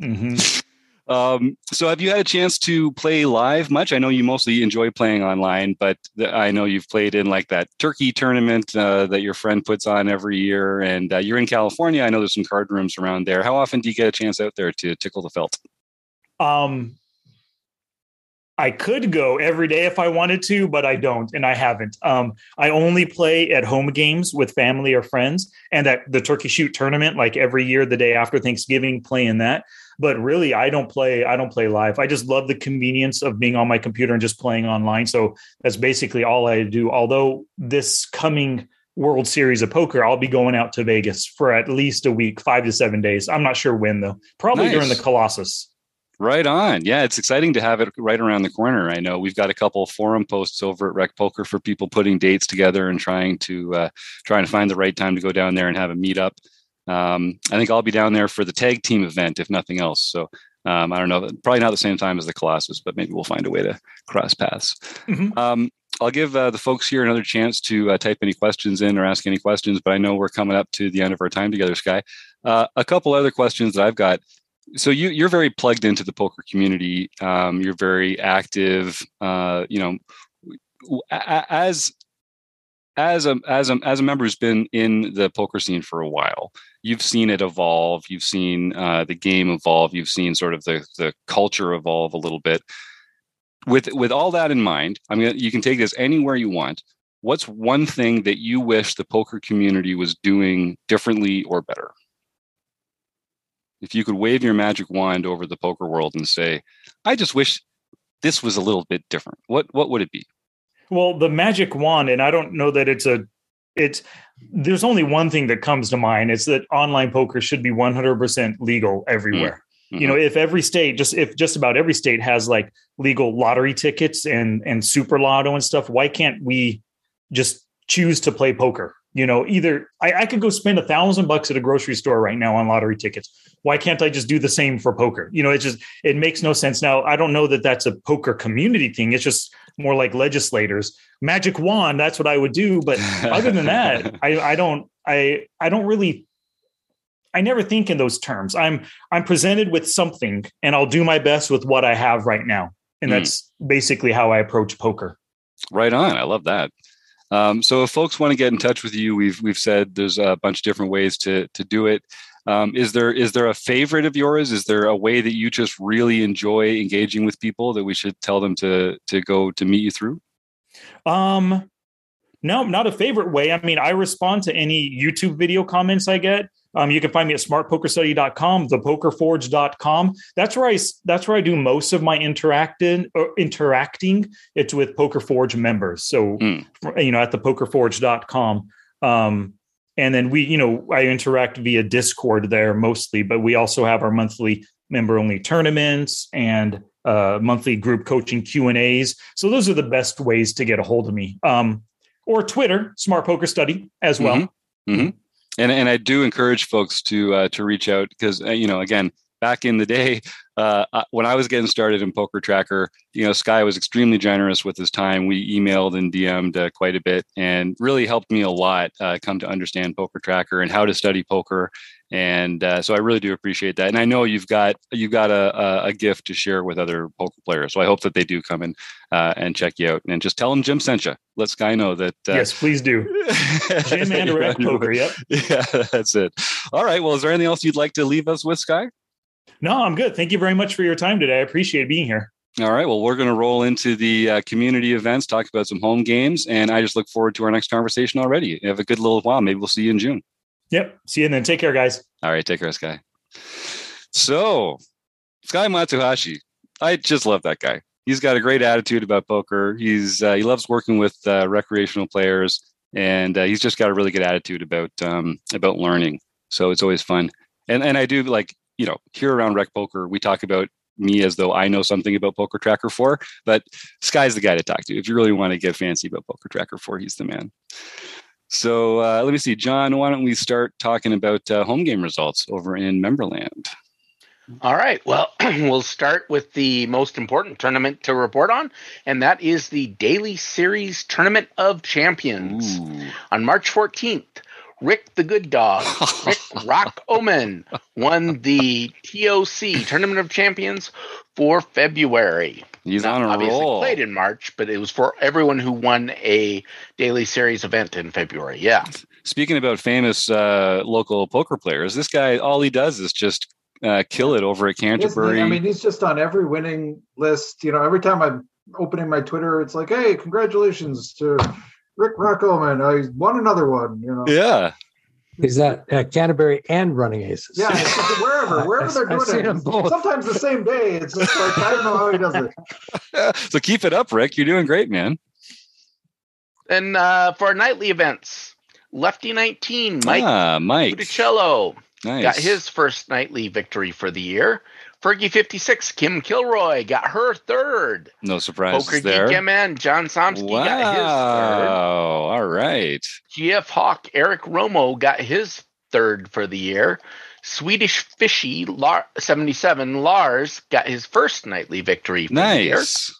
mm-hmm. Um, so, have you had a chance to play live much? I know you mostly enjoy playing online, but I know you've played in like that turkey tournament uh, that your friend puts on every year, and uh, you're in California. I know there's some card rooms around there. How often do you get a chance out there to tickle the felt? Um, I could go every day if I wanted to, but I don't, and I haven't. Um, I only play at home games with family or friends, and at the turkey shoot tournament, like every year, the day after Thanksgiving, playing that but really i don't play i don't play live i just love the convenience of being on my computer and just playing online so that's basically all i do although this coming world series of poker i'll be going out to vegas for at least a week five to seven days i'm not sure when though probably nice. during the colossus Right on. Yeah, it's exciting to have it right around the corner. I know we've got a couple forum posts over at Rec Poker for people putting dates together and trying to uh, trying to find the right time to go down there and have a meetup. Um, I think I'll be down there for the tag team event, if nothing else. So um, I don't know, probably not the same time as the Colossus, but maybe we'll find a way to cross paths. Mm-hmm. Um, I'll give uh, the folks here another chance to uh, type any questions in or ask any questions, but I know we're coming up to the end of our time together, Sky. Uh, a couple other questions that I've got. So you, you're very plugged into the poker community. Um, you're very active. Uh, you know, as as a as a as a member who's been in the poker scene for a while, you've seen it evolve. You've seen uh, the game evolve. You've seen sort of the the culture evolve a little bit. With with all that in mind, I mean, you can take this anywhere you want. What's one thing that you wish the poker community was doing differently or better? If you could wave your magic wand over the poker world and say, "I just wish this was a little bit different," what what would it be? Well, the magic wand, and I don't know that it's a it's there's only one thing that comes to mind. It's that online poker should be 100% legal everywhere. Mm-hmm. You know, if every state just if just about every state has like legal lottery tickets and and super lotto and stuff, why can't we just choose to play poker? You know, either I, I could go spend a thousand bucks at a grocery store right now on lottery tickets. Why can't I just do the same for poker? You know, it just it makes no sense. Now, I don't know that that's a poker community thing. It's just more like legislators. Magic wand, that's what I would do. But other than that, (laughs) I, I don't I I don't really I never think in those terms. I'm I'm presented with something and I'll do my best with what I have right now. And mm. that's basically how I approach poker. Right on. I love that. Um, so if folks want to get in touch with you, we've we've said there's a bunch of different ways to to do it. Um, is there is there a favorite of yours? Is there a way that you just really enjoy engaging with people that we should tell them to to go to meet you through? Um, no, not a favorite way. I mean, I respond to any YouTube video comments I get. Um, you can find me at smartpokerstudy.com, thepokerforge.com. That's where I that's where I do most of my interacting or interacting. It's with Poker Forge members. So mm. you know, at thepokerforge.com. Um, and then we you know i interact via discord there mostly but we also have our monthly member only tournaments and uh, monthly group coaching q and a's so those are the best ways to get a hold of me um, or twitter smart poker study as well mm-hmm. Mm-hmm. And and i do encourage folks to uh, to reach out because uh, you know again back in the day (laughs) uh, when I was getting started in Poker Tracker, you know, Sky was extremely generous with his time. We emailed and DM'd uh, quite a bit, and really helped me a lot uh, come to understand Poker Tracker and how to study poker. And uh, so I really do appreciate that. And I know you've got you've got a, a, a gift to share with other poker players. So I hope that they do come in uh, and check you out and just tell them Jim sent you. Let Sky know that. Uh, yes, please do. (laughs) Jim and Direct Poker. Yep. Yeah, that's it. All right. Well, is there anything else you'd like to leave us with, Sky? No, I'm good. Thank you very much for your time today. I appreciate being here. All right. Well, we're going to roll into the uh, community events, talk about some home games, and I just look forward to our next conversation already. have a good little while. Maybe we'll see you in June. Yep. See you then. Take care, guys. All right. Take care, Sky. So, Sky Matsuhashi, I just love that guy. He's got a great attitude about poker. He's uh, he loves working with uh, recreational players. and uh, he's just got a really good attitude about um, about learning. So it's always fun. And and I do like you know here around Rec Poker we talk about me as though I know something about Poker Tracker 4, but Sky's the guy to talk to. If you really want to get fancy about Poker Tracker 4, he's the man. So uh, let me see, John. Why don't we start talking about uh, home game results over in Memberland? All right. Well, (clears throat) we'll start with the most important tournament to report on, and that is the Daily Series Tournament of Champions. Ooh. On March 14th, Rick the Good Dog, (laughs) Rick Rock Omen, won the TOC Tournament of Champions for February. He's Not on a obviously roll. played in March, but it was for everyone who won a Daily Series event in February. Yeah. Speaking about famous uh, local poker players, this guy all he does is just uh, kill it over at Isn't he? Canterbury. I mean, he's just on every winning list. You know, every time I'm opening my Twitter, it's like, "Hey, congratulations to Rick Rockoman! I won another one." You know, yeah, Is that uh, Canterbury and Running Aces. yeah, it's just wherever, (laughs) wherever they're I've doing seen it. them both. Sometimes the same day. It's just like I don't know how he does it. (laughs) (laughs) so keep it up, Rick. You're doing great, man. And uh, for our nightly events, Lefty 19, Mike ah, Mike, Budicello nice. got his first nightly victory for the year. Fergie 56, Kim Kilroy got her third. no surprises Poker there. Geek MN, John Somsky wow! got his third. All right. GF Hawk, Eric Romo got his third for the year. Swedish Fishy Lar- 77, Lars got his first nightly victory for the year. Nice.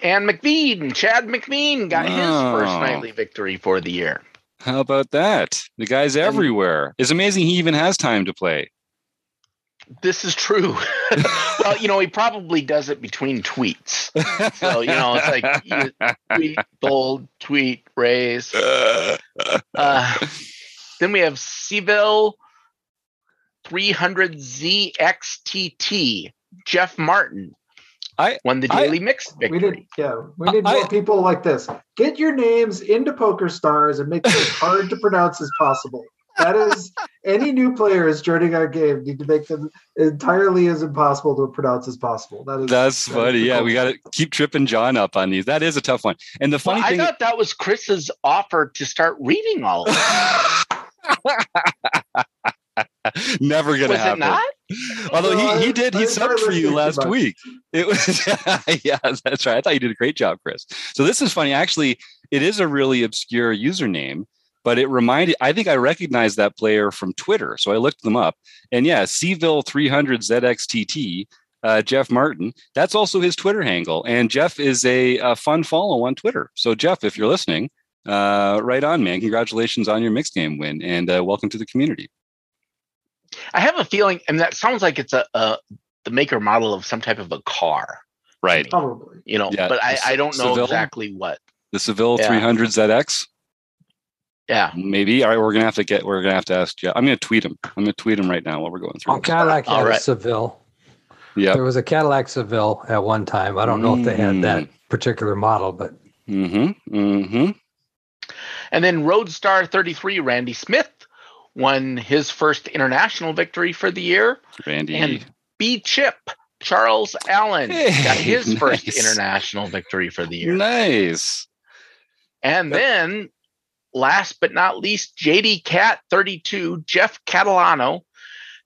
And McVean, Chad McVean got his first Wow. nightly victory for the year. How about that? The guy's everywhere. It's amazing he even has time to play. This is true. (laughs) well, you know, he probably does it between tweets. So, you know, it's like you (laughs) tweet, bold, tweet, raise. (laughs) Uh, then we have Seville 300ZXTT, Jeff Martin. I- won the I- daily mixed We victory. need, yeah, we need I- more people like this. Get your names into Poker Stars and make it as hard to pronounce as possible. That is, any new players joining our game need to make them entirely as impossible to pronounce as possible. That is That's that is funny. the Yeah, we got to keep tripping John up on these. That is a tough one. And the Well, funny I thought that was Chris's offer to start reading all of it. (laughs) never gonna Was it happen. not? Although No, he, he I- did, he I subbed for you last much. week. It was, (laughs) yeah, that's right. I thought you did a great job, Chris. So this is funny. Actually, it is a really obscure username, but it reminded. I think I recognized that player from Twitter, so I looked them up. And yeah, Seville 300 ZXTT. Uh, Jeff Martin. That's also his Twitter handle, and Jeff is a, a fun follow on Twitter. So Jeff, if you're listening, uh, right on, man. Congratulations on your mixed game win, and uh, welcome to the community. I have a feeling, and that sounds like it's a, a the maker model of some type of a car, Right. probably. you know. Yeah, but I, I don't know Seville? exactly what. The Seville Yeah. 300 ZX. Yeah. Maybe. All right, we're gonna have to get. We're gonna have to ask Jeff. I'm gonna tweet him. I'm gonna tweet him right now while we're going through. Oh, Cadillac All had a right. Seville. Yeah. There was a Cadillac Seville at one time. I don't know if they had that Mm. particular model, but Mm-hmm. Mm-hmm. And then Roadstar 33, Randy Smith, won his first international victory for the year. Randy. And B Chip, Charles Allen, got Hey, his (laughs) first international victory for the year. nice. And then, last but not least, JD Cat 32, Jeff Catalano,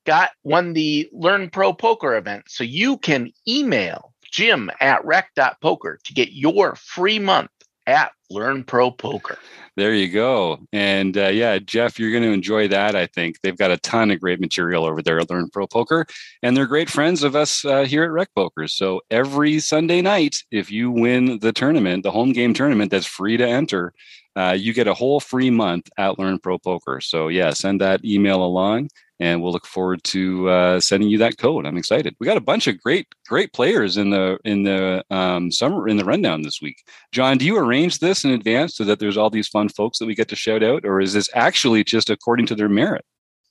got won the Learn Pro Poker event. So you can email Jim at rec.poker to get your free month at Learn Pro Poker. There you go. And uh, yeah, Jeff, you're going to enjoy that. I think they've got a ton of great material over there at Learn Pro Poker, and they're great friends of us uh, here at Rec Poker. So every Sunday night, if you win the tournament, the home game tournament that's free to enter, uh, you get a whole free month at Learn Pro Poker. So yeah, send that email along, and we'll look forward to uh, sending you that code. I'm excited. We got a bunch of great, great players in the in the um, summer in the rundown this week. John, do you arrange this in advance so that there's all these fun folks that we get to shout out, or is this actually just according to their merit?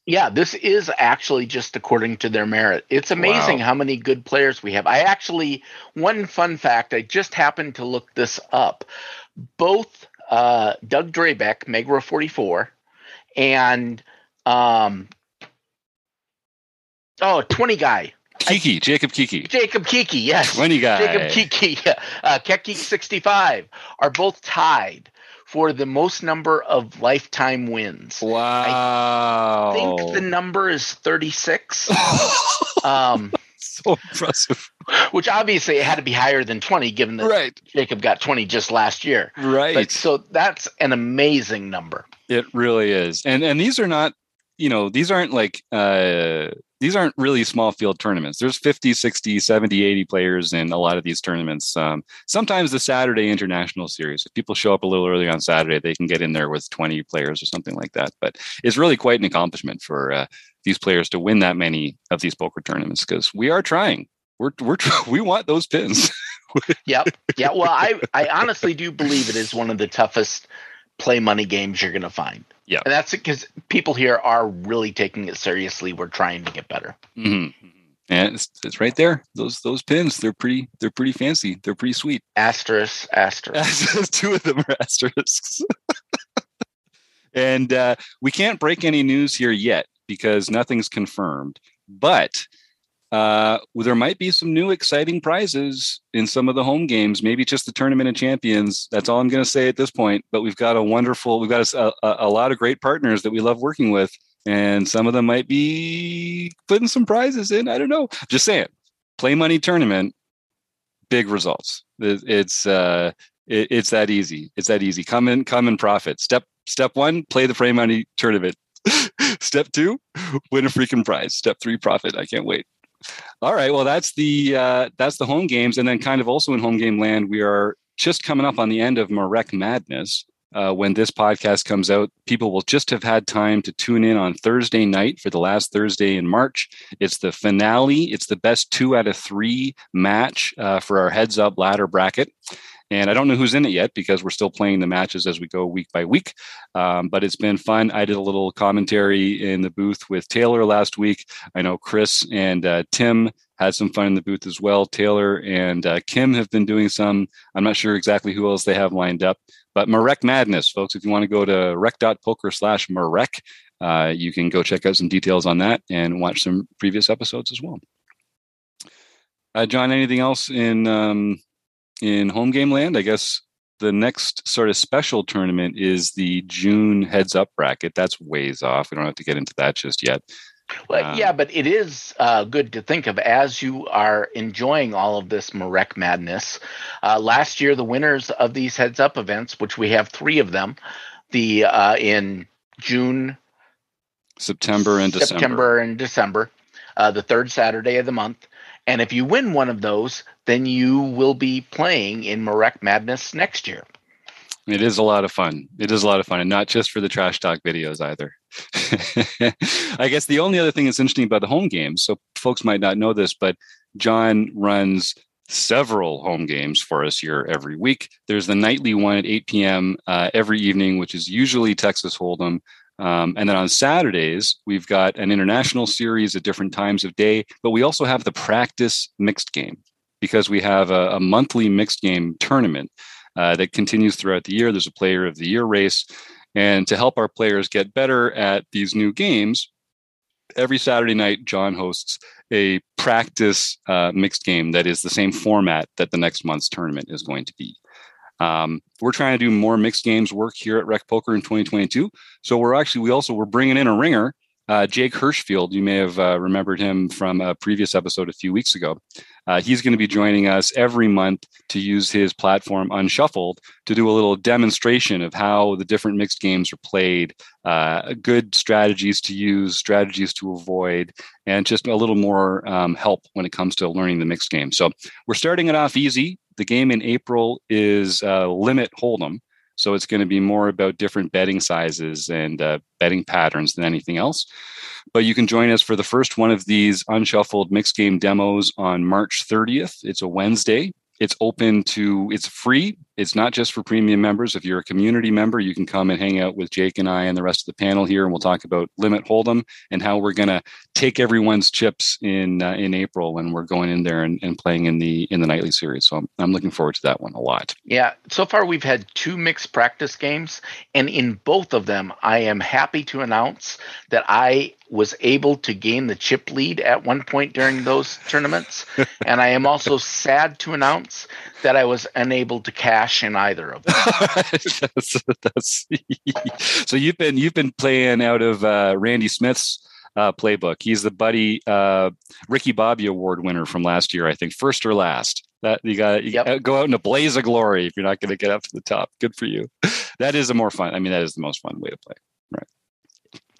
Yeah, this is actually just according to their merit. It's amazing Wow. how many good players we have. I actually, one fun fact, I just happened to look this up. Both uh, Doug Drabeck, Megra 44, and um, oh, 20 guy, Kiki, Jacob Kiki, Jacob Kiki, yes. twenty guy. Jacob Kiki, (laughs) uh, Kekgeek 65 are both tied for the most number of lifetime wins. Wow. I think the number is 36. (laughs) um, so impressive. Which obviously it had to be higher than 20, given that right. Jacob got 20 just last year. Right. But, so that's an amazing number. It really is. And and these are not, you know, these aren't like uh these aren't really small field tournaments. There's 50, 60, 70, 80 players in a lot of these tournaments. Um, sometimes the Saturday International Series, if people show up a little early on Saturday, they can get in there with 20 players or something like that. But it's really quite an accomplishment for uh, these players to win that many of these poker tournaments because we are trying. We're, we're (laughs) we want those pins. (laughs) yep. Yeah. Well, I, I honestly do believe it is one of the toughest play money games you're going to find. Yeah. And that's because people here are really taking it seriously. We're trying to get better. Mm-hmm. And it's, it's right there. Those those pins, they're pretty they're pretty fancy. They're pretty sweet. Asterisk, asterisk. (laughs) Two of them are asterisks. (laughs) and uh, we can't break any news here yet because nothing's confirmed. But uh, well, there might be some new exciting prizes in some of the home games. Maybe just the tournament of champions. That's all I'm going to say at this point. But we've got a wonderful, we've got a, a, a, lot of great partners that we love working with, and some of them might be putting some prizes in. I don't know. Just saying, play money tournament, big results. It, it's uh, it, it's that easy. It's that easy. Come in, come and profit. Step step one, play the play money tournament. (laughs) Step two, win a freaking prize. Step three, profit. I can't wait. All right. Well, that's the uh, that's the home games, and then kind of also in home game land, we are just coming up on the end of Marek Madness. Uh, when this podcast comes out, people will just have had time to tune in on Thursday night for the last Thursday in March. It's the finale. It's the best two out of three match uh, for our heads up ladder bracket. And I don't know who's in it yet because we're still playing the matches as we go week by week. Um, but it's been fun. I did a little commentary in the booth with Taylor last week. I know Chris and uh, Tim had some fun in the booth as well. Taylor and uh, Kim have been doing some. I'm not sure exactly who else they have lined up. But Marek Madness, folks, if you want to go to rec.poker slash Marek, uh, you can go check out some details on that and watch some previous episodes as well. Uh, John, anything else in um, in home game land? I guess the next sort of special tournament is the June heads up bracket. That's ways off. We don't have to get into that just yet. Well, um, yeah, but it is uh, good to think of as you are enjoying all of this Marek madness. Uh, last year, the winners of these heads up events, which we have three of them, the uh, in June, September, and December. September and December, uh, the third Saturday of the month. And if you win one of those, then you will be playing in Marek Madness next year. It is a lot of fun. It is a lot of fun, and not just for the trash talk videos either. (laughs) I guess the only other thing that's interesting about the home games, so folks might not know this, but John runs several home games for us here every week. There's the nightly one at 8 p.m. Uh, every evening, which is usually Texas Hold'em. Um, and then on Saturdays, we've got an international series at different times of day, but we also have the practice mixed game because we have a, a monthly mixed game tournament uh, that continues throughout the year. There's a player of the year race. And to help our players get better at these new games, every Saturday night, John hosts a practice uh, mixed game that is the same format that the next month's tournament is going to be. Um, we're trying to do more mixed games work here at Rec Poker in 2022. So we're actually we also we're bringing in a ringer, uh, Jake Hirschfield. You may have uh, remembered him from a previous episode a few weeks ago. Uh, he's going to be joining us every month to use his platform Unshuffled to do a little demonstration of how the different mixed games are played, uh, good strategies to use, strategies to avoid, and just a little more um, help when it comes to learning the mixed game. So we're starting it off easy the game in April is uh, Limit Hold'em. So it's going to be more about different betting sizes and uh, betting patterns than anything else. But you can join us for the first one of these unshuffled mixed game demos on March 30th. It's a Wednesday. It's open to, it's free. It's not just for premium members. If you're a community member, you can come and hang out with Jake and I and the rest of the panel here, and we'll talk about Limit Hold'em and how we're going to take everyone's chips in uh, in April when we're going in there and, and playing in the in the nightly series. So I'm, I'm looking forward to that one a lot. Yeah, so far we've had two mixed practice games, and in both of them, I am happy to announce that I was able to gain the chip lead at one point during those tournaments. (laughs) and I am also sad to announce that I was unable to cash in either of them. (laughs) that's, that's, (laughs) so you've been you've been playing out of uh, Randy Smith's uh, playbook. He's the buddy uh, Ricky Bobby Award winner from last year, I think, first or last. That you got Yep. go out in a blaze of glory if you're not going to get up to the top. Good for you. That is a more fun. I mean, that is the most fun way to play. Right.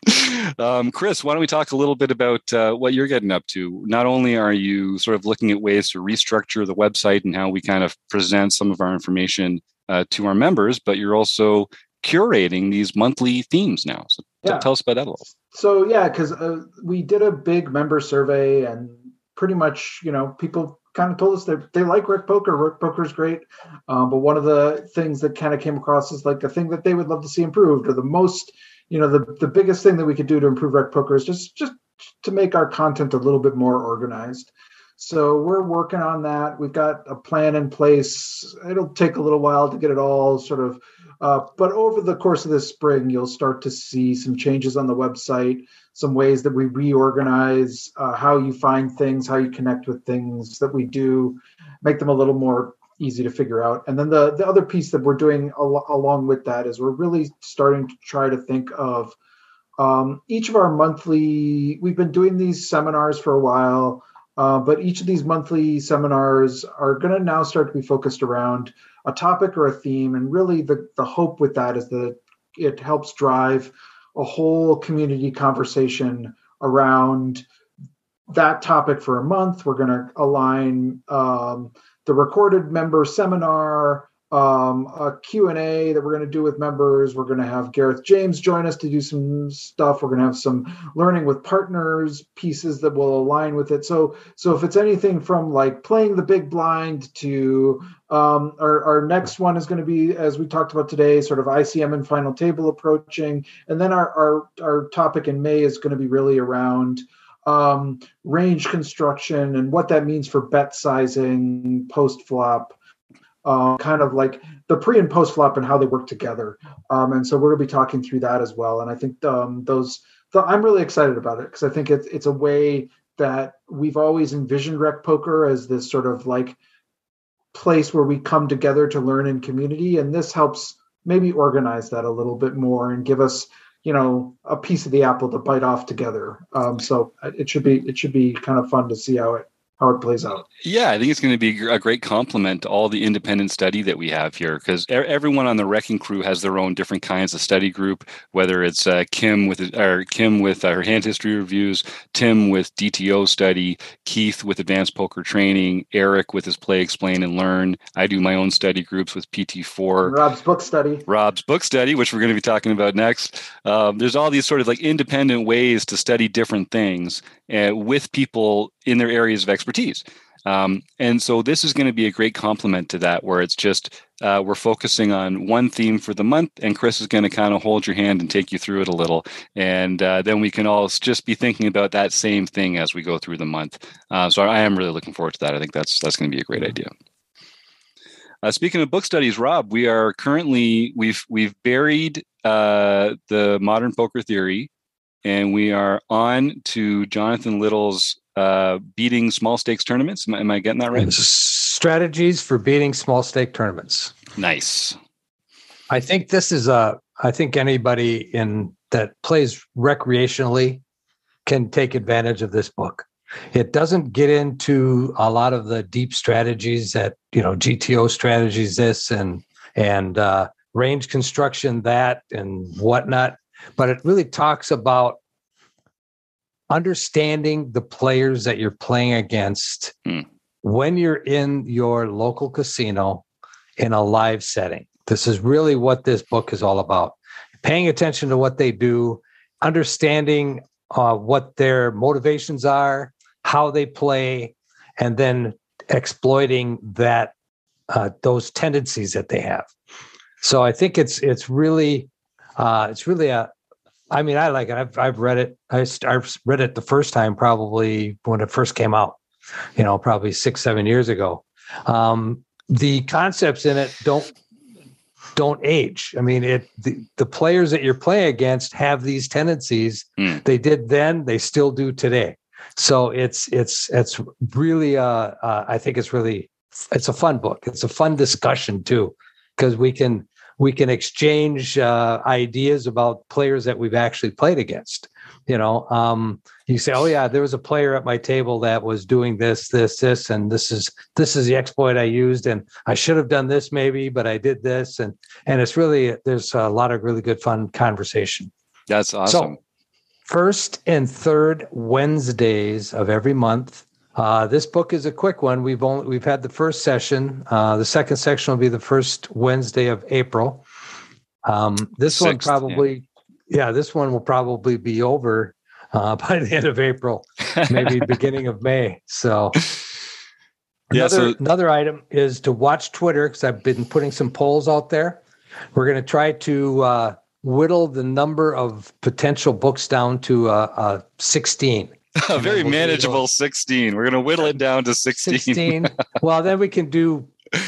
(laughs) Um, Chris, why don't we talk a little bit about uh, what you're getting up to? Not only are you sort of looking at ways to restructure the website and how we kind of present some of our information uh, to our members, but you're also curating these monthly themes now. So Yeah. tell us about that a little. So yeah, because uh, we did a big member survey, and pretty much, you know, people kind of told us that they like Rec Poker. Rec Poker is great, um, but one of the things that kind of came across is like a thing that they would love to see improved, or the most, you know, the the biggest thing that we could do to improve Rec Poker is just just to make our content a little bit more organized. So we're working on that. We've got a plan in place. It'll take a little while to get it all sort of uh, but over the course of this spring, you'll start to see some changes on the website, some ways that we reorganize uh, how you find things, how you connect with things that we do, make them a little more easy to figure out. And then the, the other piece that we're doing al- along with that is we're really starting to try to think of um, each of our monthly, we've been doing these seminars for a while. Uh, but each of these monthly seminars are going to now start to be focused around a topic or a theme. And really, the, the hope with that is that it helps drive a whole community conversation around that topic for a month. We're going to align um, the recorded member seminar, um, a Q&A that we're going to do with members. We're going to have Gareth James join us to do some stuff. We're going to have some learning with partners pieces that will align with it. So, so if it's anything from like playing the big blind to um, our, our next one is going to be, as we talked about today, sort of ICM and final table approaching. And then our, our, our topic in May is going to be really around um, range construction and what that means for bet sizing post flop. Uh, kind of like the pre and post flop and how they work together. Um, and so we're going to be talking through that as well. And I think um, those, the, I'm really excited about it because I think it's, it's a way that we've always envisioned Rec Poker as this sort of like place where we come together to learn in community. And this helps maybe organize that a little bit more and give us, you know, a piece of the apple to bite off together. Um, so it should be, it should be kind of fun to see how it, how it plays out. Yeah, I think it's going to be a great complement to all the independent study that we have here because everyone on the wrecking crew has their own different kinds of study group. Whether it's uh, Kim with or Kim with her hand history reviews, Tim with GTO study, Keith with advanced poker training, Eric with his play, explain, and learn. I do my own study groups with PT4. Rob's book study. Rob's book study, which we're going to be talking about next. Um, there's all these sort of like independent ways to study different things uh, with people in their areas of expertise. Um, and so this is going to be a great complement to that, where it's just uh, we're focusing on one theme for the month, and Chris is going to kind of hold your hand and take you through it a little, and uh, then we can all just be thinking about that same thing as we go through the month. Uh, so I am really looking forward to that. I think that's that's going to be a great idea. Uh, speaking of book studies, Rob, we are currently we've we've buried uh, the modern poker theory, and we are on to Jonathan Little's uh, beating small stakes tournaments. Am, I- am I getting that right? Strategies for beating small stake tournaments. Nice. I think this is a. I think anybody in that plays recreationally can take advantage of this book. It doesn't get into a lot of the deep strategies that you know GTO strategies this and and uh, range construction that and whatnot, but it really talks about understanding the players that you're playing against Hmm. when you're in your local casino in a live setting. This is really what this book is all about. Paying attention to what they do, understanding uh, what their motivations are, how they play, and then exploiting that uh, those tendencies that they have. So I think it's it's really uh, it's really a. I mean, I like it. I've I've read it. I I've read it the first time probably when it first came out. You know, probably six seven years ago. Um, the concepts in it don't don't age. I mean, it the, the players that you're playing against have these tendencies. Mm. They did then, they still do today. So it's it's it's really uh, uh I think it's really it's a fun book. It's a fun discussion too. because we can we can exchange uh, ideas about players that we've actually played against. You know, um, you say, "Oh yeah, there was a player at my table that was doing this, this, this, and this is this is the exploit I used, and I should have done this maybe, but I did this," and and it's really there's a lot of really good fun conversation. That's awesome. So, first and third Wednesdays of every month. Uh, this book is a quick one. We've only we've had the first session. Uh, the second section will be the first Wednesday of April. Um, this Sixth, one probably, yeah. yeah. this one will probably be over uh, (laughs) by the end of April, maybe (laughs) beginning of May. So. Another, yeah, so, another item is to watch Twitter because I've been putting some polls out there. We're going to try to uh, whittle the number of potential books down to uh, uh, 16. (laughs) A very we'll manageable 16. We're going to whittle it down to 16. 16. (laughs) well, then we can do,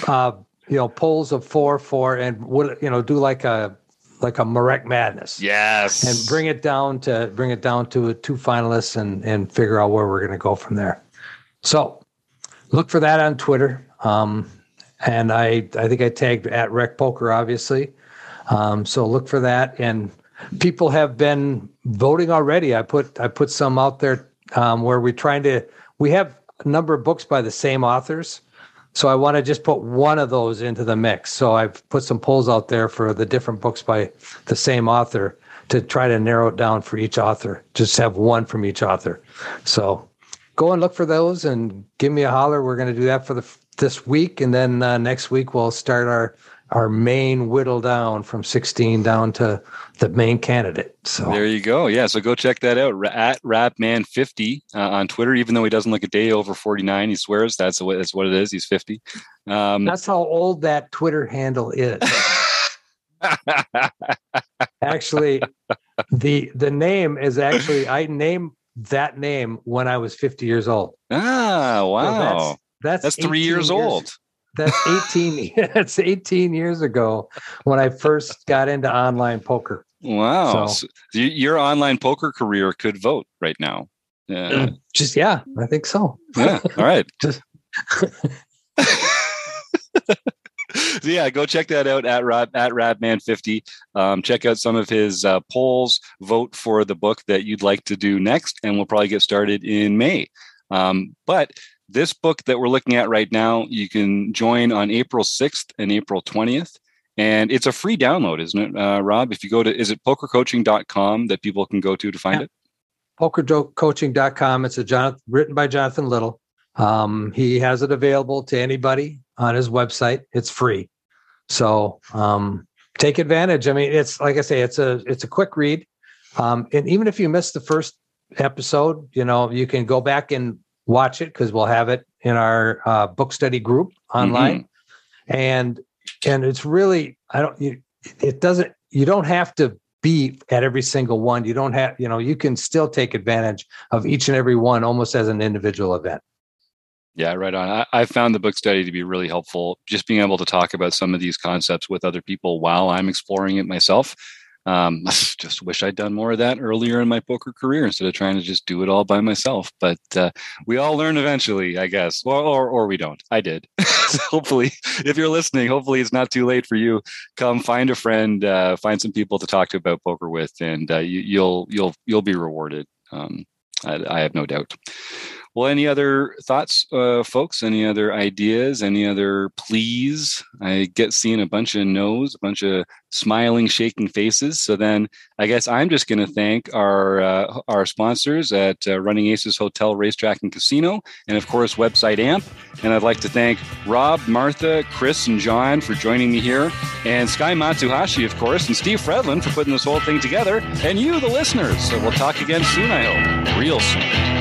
uh, you know, polls of four, four, and you know, do like a like a Marek Madness. Yes. And bring it down to bring it down to two finalists and and figure out where we're going to go from there. So look for that on Twitter. Um, and I I think I tagged at Rec Poker, obviously. Um, so look for that. And people have been voting already. I put I put some out there um, where we're trying to. We have a number of books by the same authors. So I want to just put one of those into the mix. So I've put some polls out there for the different books by the same author to try to narrow it down for each author. Just have one from each author. So go and look for those and give me a holler. We're going to do that for the this week, and then uh, next week we'll start our our main whittle down from 16 down to the main candidate. So there you go. Yeah. So go check that out at Radman50 uh, on Twitter. Even though he doesn't look a day over 49, he swears that's what, that's what it is. He's 50. Um, that's how old that Twitter handle is. (laughs) actually, the the name is actually I named that name when I was 50 years old. Ah, wow. So that's, that's, that's three years, years old. That's 18. (laughs) that's 18 years ago when I first got into online poker. Wow. So, so your online poker career could vote right now. Yeah. Mm, just yeah, I think so. Yeah. All right. (laughs) Just (laughs) so yeah, go check that out at Rad, at Radman50. Um, check out some of his uh, polls. Vote for the book that you'd like to do next, and we'll probably get started in May. Um, but this book that we're looking at right now, you can join on April 6th and April 20th. And it's a free download, isn't it, uh, Rob? If you go to, is it pokercoaching.com that people can go to to find yeah. it? Pokercoaching.com. It's a Jonathan, written by Jonathan Little. Um, he has it available to anybody on his website. It's free. So um, take advantage. I mean, it's like I say, it's a it's a quick read. Um, and even if you missed the first episode, you know, you can go back and watch it because we'll have it in our uh, book study group online, mm-hmm. and and it's really I don't you, it doesn't you don't have to be at every single one. You don't have you know you can still take advantage of each and every one almost as an individual event. Yeah, right on. I, I, found the book study to be really helpful. Just being able to talk about some of these concepts with other people while I'm exploring it myself um, (laughs) just wish I'd done more of that earlier in my poker career instead of trying to just do it all by myself. But uh, we all learn eventually, I guess, or or, or we don't. I did. (laughs) so hopefully, if you're listening, hopefully it's not too late for you. Come find a friend, uh, find some people to talk to about poker with, and uh, you, will you'll, you'll you'll be rewarded. Um, I, I have no doubt. Well, any other thoughts, uh, folks? Any other ideas? Any other pleas? I get seeing a bunch of no's, a bunch of smiling, shaking faces. So then, I guess I'm just going to thank our uh, our sponsors at uh, Running Aces Hotel, Racetrack, and Casino, and of course, website AMP. And I'd like to thank Rob, Martha, Chris, and John for joining me here, and Sky Matsuhashi, of course, and Steve Fredlin for putting this whole thing together, and you, the listeners. So we'll talk again soon. I hope, real soon.